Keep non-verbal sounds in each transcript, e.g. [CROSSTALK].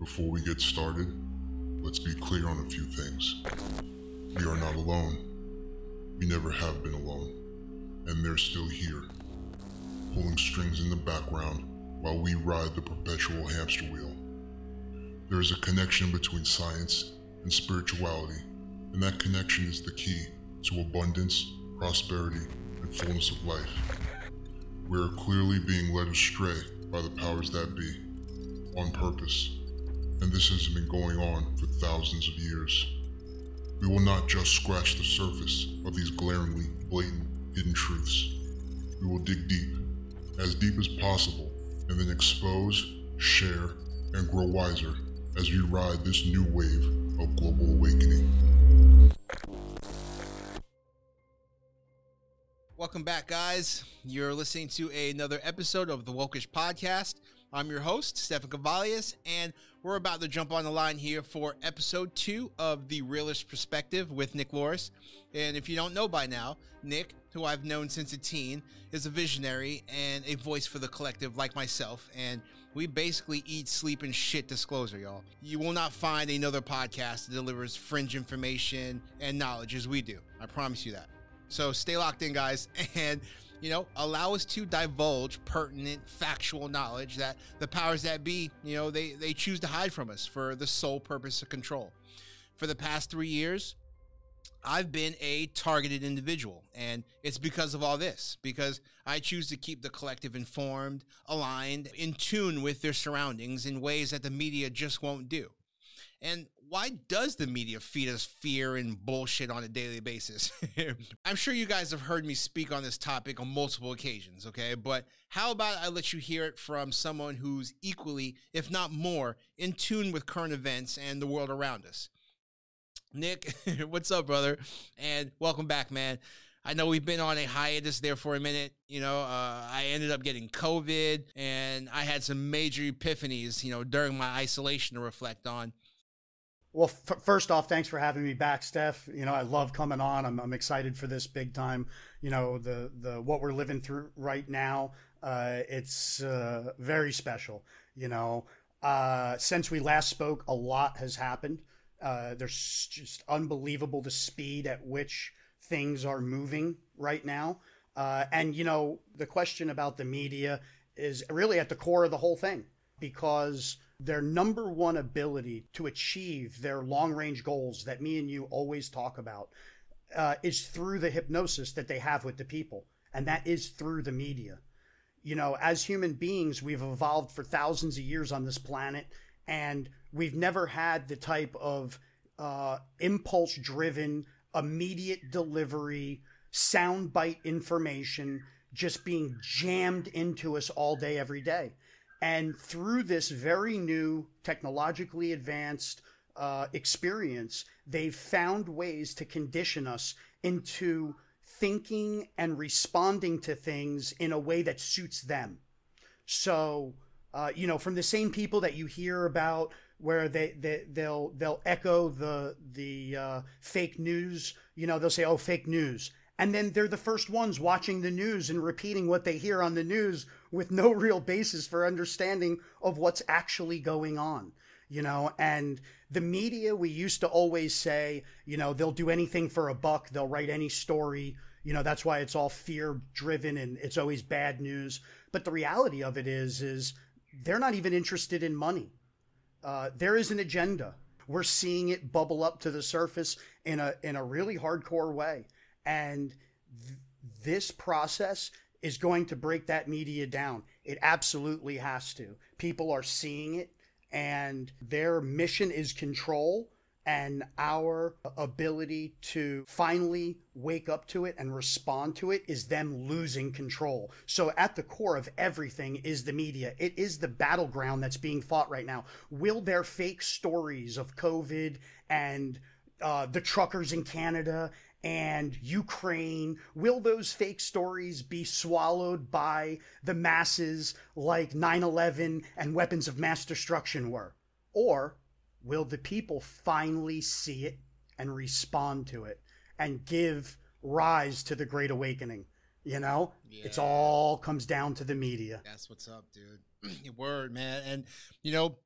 Before we get started, let's be clear on a few things. We are not alone. We never have been alone. And they're still here, pulling strings in the background while we ride the perpetual hamster wheel. There is a connection between science and spirituality, and that connection is the key to abundance, prosperity, and fullness of life. We are clearly being led astray by the powers that be, on purpose, and this has been going on for thousands of years. We will not just scratch the surface of these glaringly blatant hidden truths. We will dig deep, as deep as possible, and then expose, share, and grow wiser as we ride this new wave of global awakening. Welcome back, guys. You're listening to another episode of the Wokish Podcast. I'm your host, Stefan Cavallius, and we're about to jump on the line here for episode two of The Realist Perspective with Nick Loris. And if you don't know by now, Nick, who I've known since a teen, is a visionary and a voice for the collective like myself. And we basically eat, sleep, and shit disclosure, y'all. You will not find another podcast that delivers fringe information and knowledge as we do. I promise you that. So stay locked in, guys. [LAUGHS] And you know, allow us to divulge pertinent factual knowledge that the powers that be, you know, they, they choose to hide from us for the sole purpose of control. For the past three years, I've been a targeted individual, and it's because of all this, because I choose to keep the collective informed, aligned, in tune with their surroundings in ways that the media just won't do. And why does the media feed us fear and bullshit on a daily basis? [LAUGHS] I'm sure you guys have heard me speak on this topic on multiple occasions, okay? But how about I let you hear it from someone who's equally, if not more, in tune with current events and the world around us? Nick, [LAUGHS] what's up, brother? And welcome back, man. I know we've been on a hiatus there for a minute. You know, uh, I ended up getting COVID and I had some major epiphanies, you know, during my isolation to reflect on. Well, f- first off, thanks for having me back, Steph. You know, I love coming on. I'm, I'm excited for this big time. You know, the the what we're living through right now. Uh, it's uh, very special. You know, uh, since we last spoke, a lot has happened. Uh, there's just unbelievable the speed at which things are moving right now. Uh, and you know, the question about the media is really at the core of the whole thing because their number one ability to achieve their long range goals that me and you always talk about uh, is through the hypnosis that they have with the people. And that is through the media. You know, as human beings, we've evolved for thousands of years on this planet, and we've never had the type of uh, impulse driven, immediate delivery, soundbite information just being jammed into us all day, every day. And through this very new, technologically advanced uh, experience, they've found ways to condition us into thinking and responding to things in a way that suits them. So, uh, you know, from the same people that you hear about where they, they they'll they'll echo the the uh, fake news. You know, they'll say, "Oh, fake news," and then they're the first ones watching the news and repeating what they hear on the news with no [LAUGHS] real basis for understanding of what's actually going on you know? And the media we used to always say you know they'll do anything for a buck they'll write any story you know? That's why it's all fear driven and it's always bad news. But the reality of it is is they're not even interested in money. Uh, there is an agenda. We're seeing it bubble up to the surface in a in a really hardcore way and th- this process is going to break that media down. It absolutely has to. People are seeing it, and their mission is control. And our ability to finally wake up to it and respond to it is them losing control. So, at the core of everything is the media. It is the battleground that's being fought right now. Will their fake stories of COVID and uh, the truckers in Canada and Ukraine? Will those fake stories be swallowed by the masses like 9 11 and weapons of mass destruction were? Or will the people finally see it and respond to it and give rise to the Great Awakening? You know, yeah. it's all comes down to the media. That's what's up, dude. [CLEARS THROAT] Word, man. And, you know,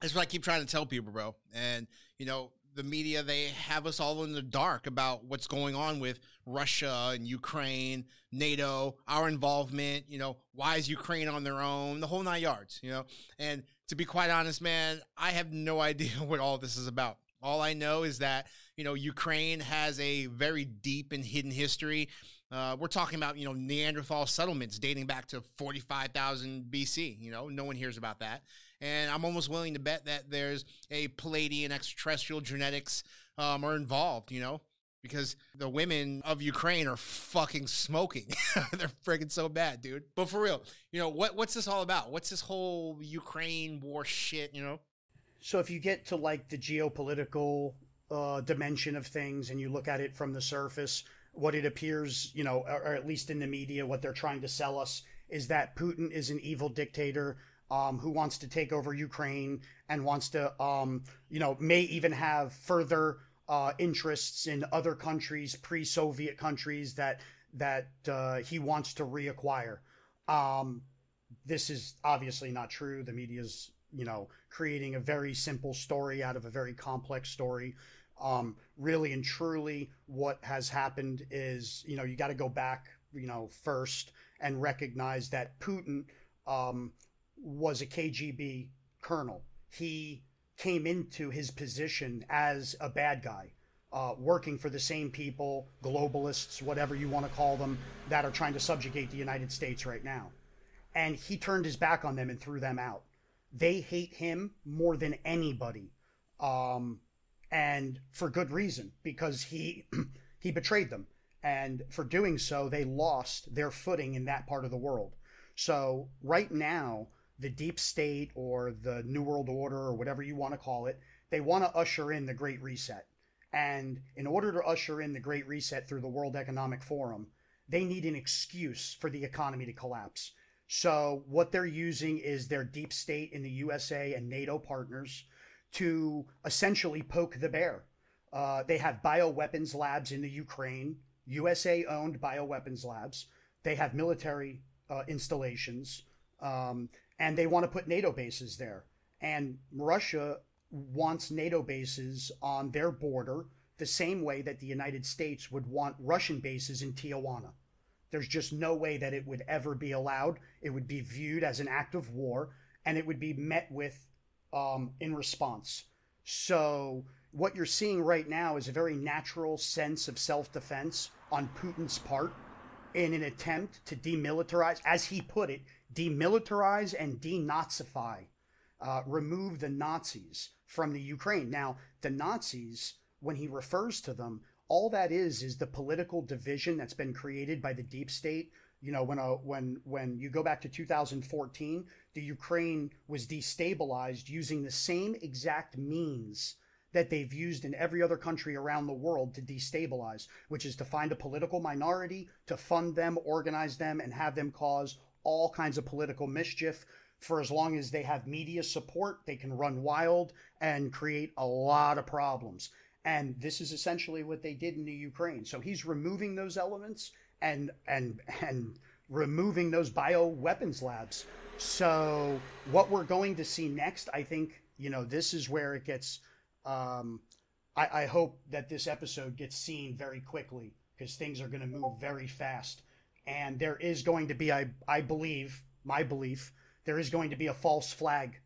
That's what I keep trying to tell people, bro. And you know, the media they have us all in the dark about what's going on with Russia and Ukraine, NATO, our involvement. You know, why is Ukraine on their own? The whole nine yards. You know, and to be quite honest, man, I have no [LAUGHS] idea what all this is about. All I know is that you know Ukraine has a very deep and hidden history. Uh, we're talking about you know Neanderthal settlements dating back to 45,000 BC. You know, no one hears about that, and I'm almost willing to bet that there's a Pleiadian extraterrestrial genetics um, are involved. You know, because the women of Ukraine are fucking smoking. [LAUGHS] They're freaking so bad, dude. But for real, you know what? What's this all about? What's this whole Ukraine war shit? You know. So if you get to like the geopolitical uh, dimension of things and you look at it from the surface, what it appears, you know, or, or, at least in the media, what they're trying to sell us is that Putin is an evil dictator um, who wants to take over Ukraine and wants to, um, you know, may even have further uh, interests in other countries, pre-Soviet countries that that uh, he wants to reacquire. Um, this is obviously not true. The media's, you know, creating a very simple story out of a very complex story. Um, really and truly, what has happened is, you know, you got to go back, you know, first and recognize that Putin um, was a KGB colonel. He came into his position as a bad guy, uh, working for the same people, globalists, whatever you want to call them, that are trying to subjugate the United States right now. And he turned his back on them and threw them out. They hate him more than anybody. Um, and for good reason because he [CLEARS THROAT] he betrayed them and for doing so they lost their footing in that part of the world so right now the deep state or the new world order or whatever you want to call it they want to usher in the great reset and in order to usher in the great reset through the world economic forum they need an excuse for the economy to collapse so what they're using is their deep state in the usa and nato partners to essentially poke the bear. Uh, they have bioweapons labs in the Ukraine, USA owned bioweapons labs. They have military uh, installations, um, and they want to put NATO bases there. And Russia wants NATO bases on their border the same way that the United States would want Russian bases in Tijuana. There's just no way that it would ever be allowed. It would be viewed as an act of war, and it would be met with um, in response. So, what you're seeing right now is a very natural sense of self defense on Putin's part in an attempt to demilitarize, as he put it, demilitarize and denazify, uh, remove the Nazis from the Ukraine. Now, the Nazis, when he refers to them, all that is is the political division that's been created by the deep state you know when a, when when you go back to 2014 the ukraine was destabilized using the same exact means that they've used in every other country around the world to destabilize which is to find a political minority to fund them organize them and have them cause all kinds of political mischief for as long as they have media support they can run wild and create a lot of problems and this is essentially what they did in the ukraine so he's removing those elements and and and removing those bio weapons labs. So what we're going to see next, I think, you know, this is where it gets. Um, I, I hope that this episode gets seen very quickly because things are going to move very fast, and there is going to be, I I believe, my belief, there is going to be a false flag.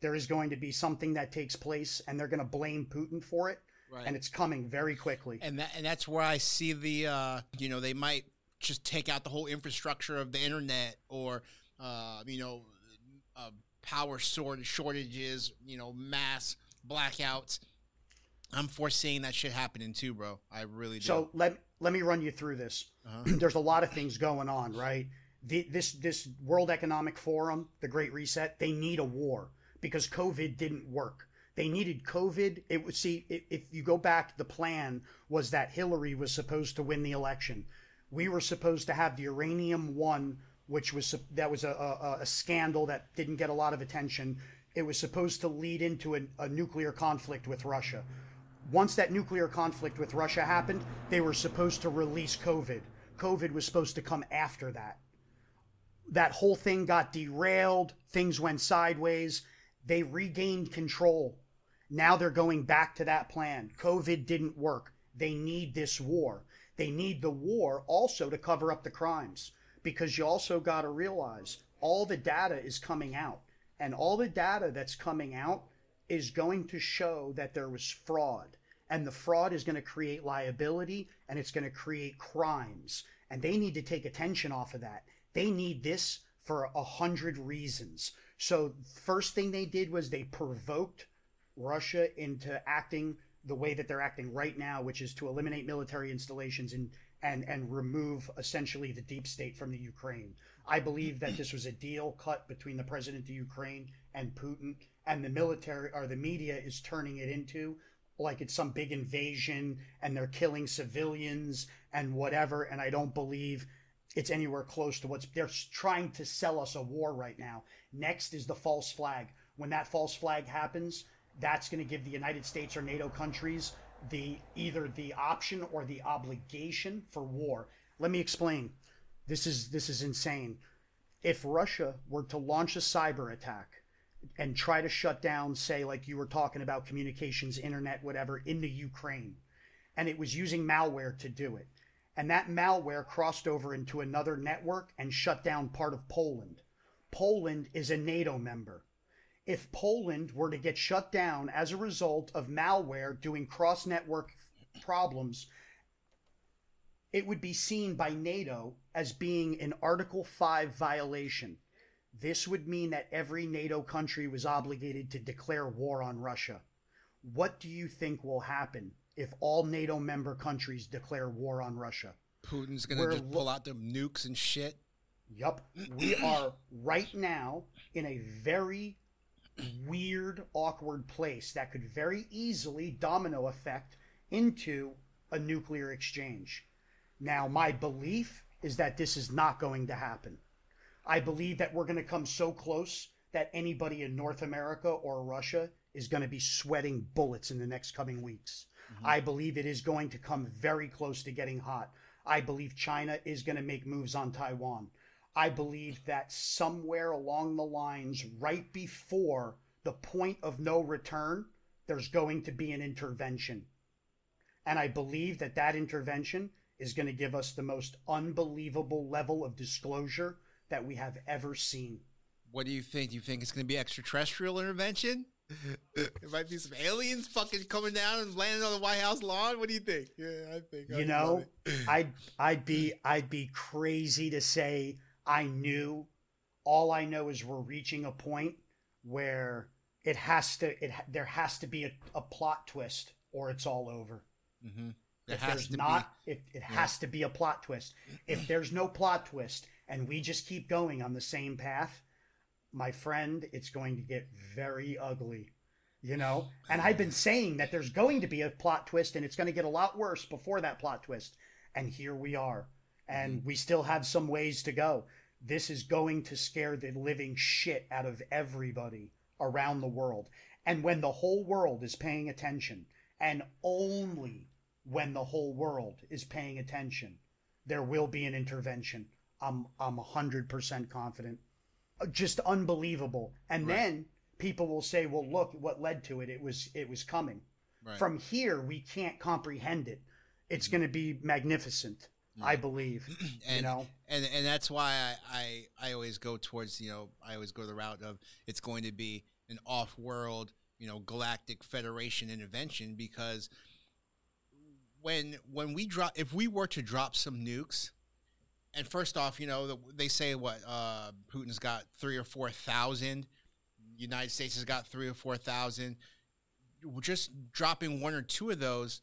There is going to be something that takes place, and they're going to blame Putin for it. Right. and it's coming very quickly. And that and that's where I see the uh, you know they might just take out the whole infrastructure of the internet or uh, you know uh, power sort shortages, you know, mass blackouts. I'm foreseeing that shit happening too, bro. I really do. So let let me run you through this. Uh-huh. [CLEARS THROAT] There's a lot of things going on, right? The, this this World Economic Forum, the Great Reset, they need a war because COVID didn't work. They needed COVID. It was see if you go back, the plan was that Hillary was supposed to win the election we were supposed to have the uranium one, which was that was a, a, a scandal that didn't get a lot of attention. It was supposed to lead into a, a nuclear conflict with Russia. Once that nuclear conflict with Russia happened, they were supposed to release COVID. COVID was supposed to come after that. That whole thing got derailed, things went sideways, They regained control. Now they're going back to that plan. COVID didn't work. They need this war. They need the war also to cover up the crimes because you also got to realize all the data is coming out. And all the data that's coming out is going to show that there was fraud. And the fraud is going to create liability and it's going to create crimes. And they need to take attention off of that. They need this for a hundred reasons. So, first thing they did was they provoked Russia into acting the way that they're acting right now, which is to eliminate military installations and and and remove essentially the deep state from the Ukraine. I believe that this was a deal cut between the president of Ukraine and Putin, and the military or the media is turning it into like it's some big invasion and they're killing civilians and whatever. And I don't believe it's anywhere close to what's they're trying to sell us a war right now. Next is the false flag. When that false flag happens, that's going to give the United States or NATO countries the either the option or the obligation for war. Let me explain. This is this is insane. If Russia were to launch a cyber attack and try to shut down, say, like you were talking about communications, internet, whatever, in the Ukraine, and it was using malware to do it, and that malware crossed over into another network and shut down part of Poland. Poland is a NATO member. If Poland were to get shut down as a result of malware doing cross network problems, it would be seen by NATO as being an Article 5 violation. This would mean that every NATO country was obligated to declare war on Russia. What do you think will happen if all NATO member countries declare war on Russia? Putin's going to just pull out their nukes and shit. Yup. We are right now in a very weird, awkward place that could very easily domino effect into a nuclear exchange. Now, my belief is that this is not going to happen. I believe that we're going to come so close that anybody in North America or Russia is going to be sweating bullets in the next coming weeks. Mm-hmm. I believe it is going to come very close to getting hot. I believe China is going to make moves on Taiwan. I believe that somewhere along the lines, right before the point of no return, there's going to be an intervention. And I believe that that intervention is going to give us the most unbelievable level of disclosure that we have ever seen. What do you think? Do you think it's going to be extraterrestrial intervention? it might be some aliens fucking coming down and landing on the White House lawn. What do you think? Yeah, I think. You know, I'd I'd be I'd be crazy to say I knew. All I know is we're reaching a point where it has to it there has to be a, a plot twist or it's all over. Mm-hmm. If there's not, be. if it yeah. has to be a plot twist. If there's no plot twist and we just keep going on the same path, my friend, it's going to get very ugly. You know? And I've been saying that there's going to be a plot twist and it's going to get a lot worse before that plot twist. And here we are. And mm-hmm. we still have some ways to go. This is going to scare the living shit out of everybody around the world. And when the whole world is paying attention, and only when the whole world is paying attention, there will be an intervention. I'm I'm 100% confident. Uh, just unbelievable. And right. then people will say, "Well, look what led to it. It was it was coming." Right. From here, we can't comprehend it. It's mm-hmm. going to be magnificent. I believe, [CLEARS THROAT] and, you know, and and that's why I, I I always go towards you know I always go the route of it's going to be an off-world you know galactic federation intervention because when when we drop if we were to drop some nukes and first off you know they say what uh, putin's got three or four thousand united states has got three or four thousand. Just dropping one or two of those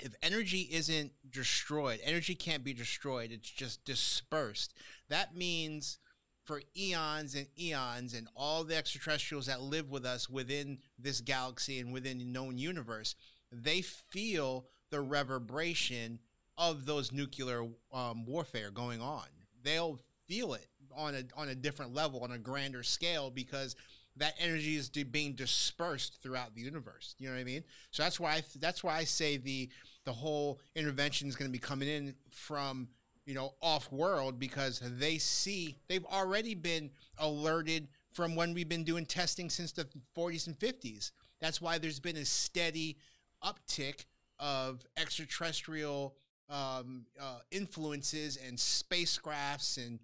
if energy isn't destroyed energy can't be destroyed it's just dispersed that means for eons and eons and all the extraterrestrials that live with us within this galaxy and within the known universe they feel the reverberation of those nuclear um, warfare going on. They'll feel it on a on a different level, on a grander scale, because that energy is being dispersed throughout the universe. You know what I mean? So that's why I, that's why I say the the whole intervention is going to be coming in from you know off world because they see they've already been alerted from when we've been doing testing since the 40s and 50s. That's why there's been a steady uptick of extraterrestrial um, uh, influences and spacecrafts and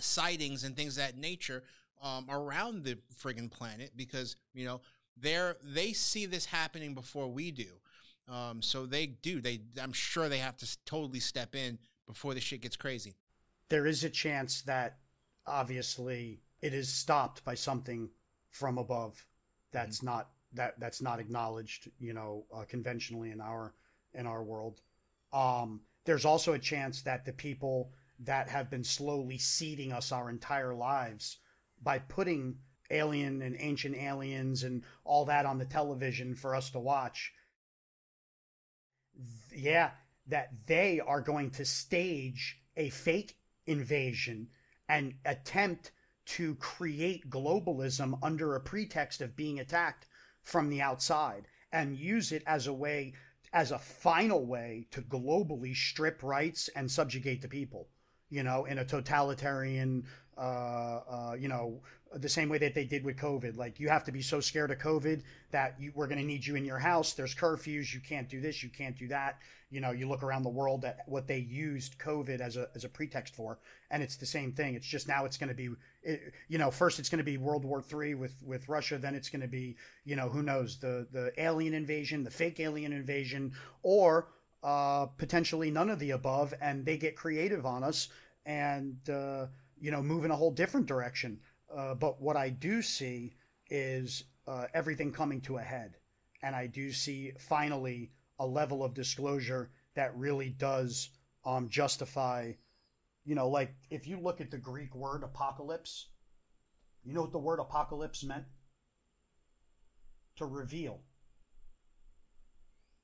sightings and things of that nature um, around the friggin' planet because you know they're they see this happening before we do. Um, so they do. They I'm sure they have to totally step in before the shit gets crazy. There is a chance that obviously it is stopped by something from above that's mm-hmm. not that that's not acknowledged, you know, uh, conventionally in our in our world. Um, there's also a chance that the people that have been slowly seeding us our entire lives by putting alien and ancient aliens and all that on the television for us to watch yeah that they are going to stage a fake invasion and attempt to create globalism under a pretext of being attacked from the outside and use it as a way as a final way to globally strip rights and subjugate the people you know in a totalitarian uh, uh, you know the same way that they did with COVID. Like you have to be so scared of COVID that you, we're going to need you in your house. There's curfews. You can't do this. You can't do that. You know, you look around the world at what they used COVID as a as a pretext for, and it's the same thing. It's just now it's going to be, you know, first it's going to be World War III with with Russia. Then it's going to be, you know, who knows the the alien invasion, the fake alien invasion, or uh, potentially none of the above, and they get creative on us and uh, you know move in a whole different direction. Uh, but what I do see is uh, everything coming to a head. And I do see finally a level of disclosure that really does um, justify, you know, like if you look at the Greek word apocalypse, you know what the word apocalypse meant? To reveal.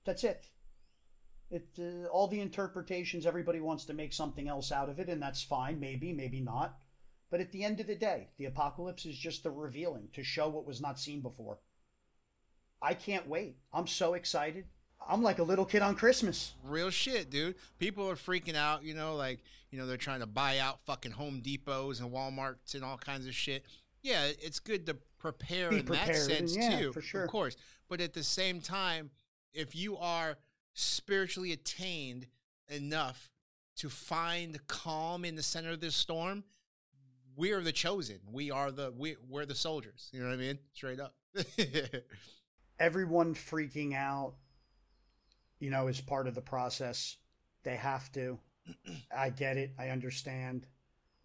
That's it. It uh, all the interpretations everybody wants to make something else out of it and that's fine maybe maybe not but at the end of the day, the apocalypse is just the revealing to show what was not seen before. I can't wait. I'm so excited. I'm like a little kid on Christmas. Real shit, dude. People are freaking out, you know, like, you know, they're trying to buy out fucking Home Depots and Walmarts and all kinds of shit. Yeah, it's good to prepare Be in that sense yeah, too. For sure. Of course. But at the same time, if you are spiritually attained enough to find calm in the center of this storm, we are the chosen. We are the we we're the soldiers. You know what I mean? Straight up. [LAUGHS] Everyone freaking out, you know, is part of the process. They have to. I get it. I understand.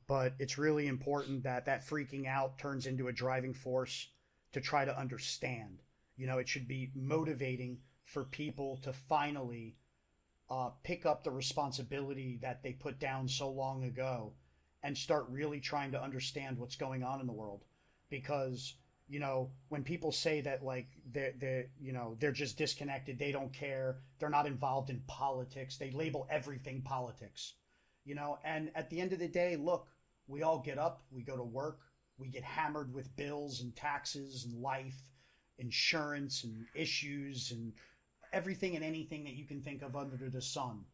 But it's really important that that freaking out turns into a driving force to try to understand. You know, it should be motivating for people to finally uh, pick up the responsibility that they put down so long ago and start really trying to understand what's going on in the world. Because you know when people say that like they're, they're you know they're just disconnected they don't care they're not involved in politics they label everything politics you know? And at the end of the day look we all get up we go to work we get hammered with bills and taxes and life insurance and issues and everything and anything that you can think of under the sun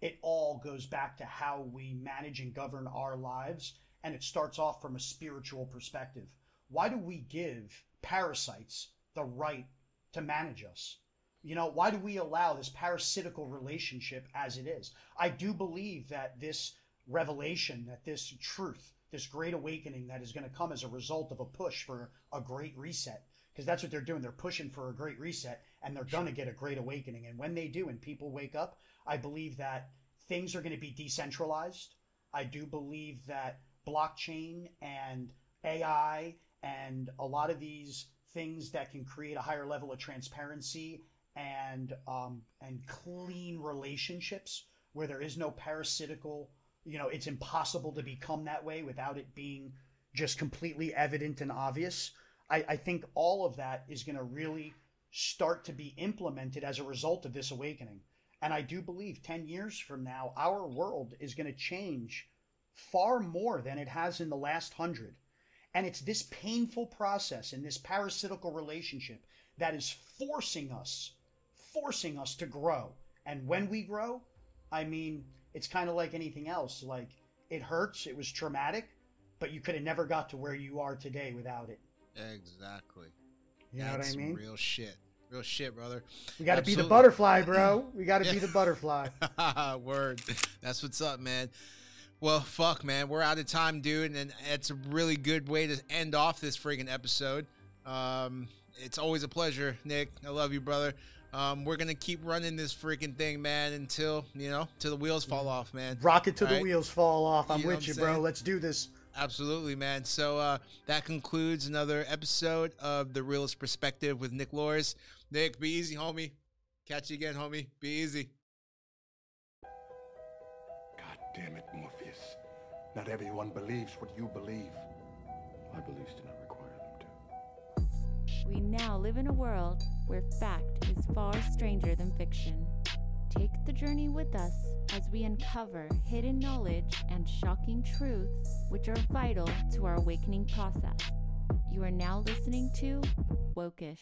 it all goes back to how we manage and govern our lives. And it starts off from a spiritual perspective. Why do we give parasites the right to manage us? You know, why do we allow this parasitical relationship as it is? I do believe that this revelation, that this truth, this great awakening that is going to come as a result of a push for a great reset, because that's what they're doing. They're pushing for a great reset and they're going to get a great awakening. And when they do and people wake up, I believe that things are going to be decentralized. I do believe that blockchain and AI and a lot of these things that can create a higher level of transparency and um, and clean relationships where there is no parasitical you know it's impossible to become that way without it being just completely evident and obvious i, I think all of that is going to really start to be implemented as a result of this awakening and I do believe 10 years from now, our world is going to change far more than it has in the last hundred. And it's this painful process and this parasitical relationship that is forcing us, forcing us to grow. And when we grow, I mean, it's kind of like anything else. Like, it hurts, it was traumatic, but you could have never got to where you are today without it. Exactly. You know That's what I mean? Real shit. Real shit, brother. We got to [LAUGHS] be the butterfly, bro. We got to be the butterfly. Word. That's what's up, man. Well, fuck, man. We're out of time, dude, and it's a really good way to end off this freaking episode. Um, it's always a pleasure, Nick. I love you, brother. Um, we're gonna keep running this freaking thing, man, until you know, till the wheels fall off, man. Rocket till the wheels fall off. I'm You with you, bro. Let's do this. Absolutely, man. So uh, that concludes another episode of the Realist Perspective with Nick Lors. Nick, be easy, homie. Catch you again, homie. Be easy. God damn it, Morpheus. Not everyone believes what you believe. My beliefs do not require them to. We now live in a world where fact is far stranger than fiction. Take the journey with us as we uncover hidden knowledge and shocking truths which are vital to our awakening process. You are now listening to Wokish.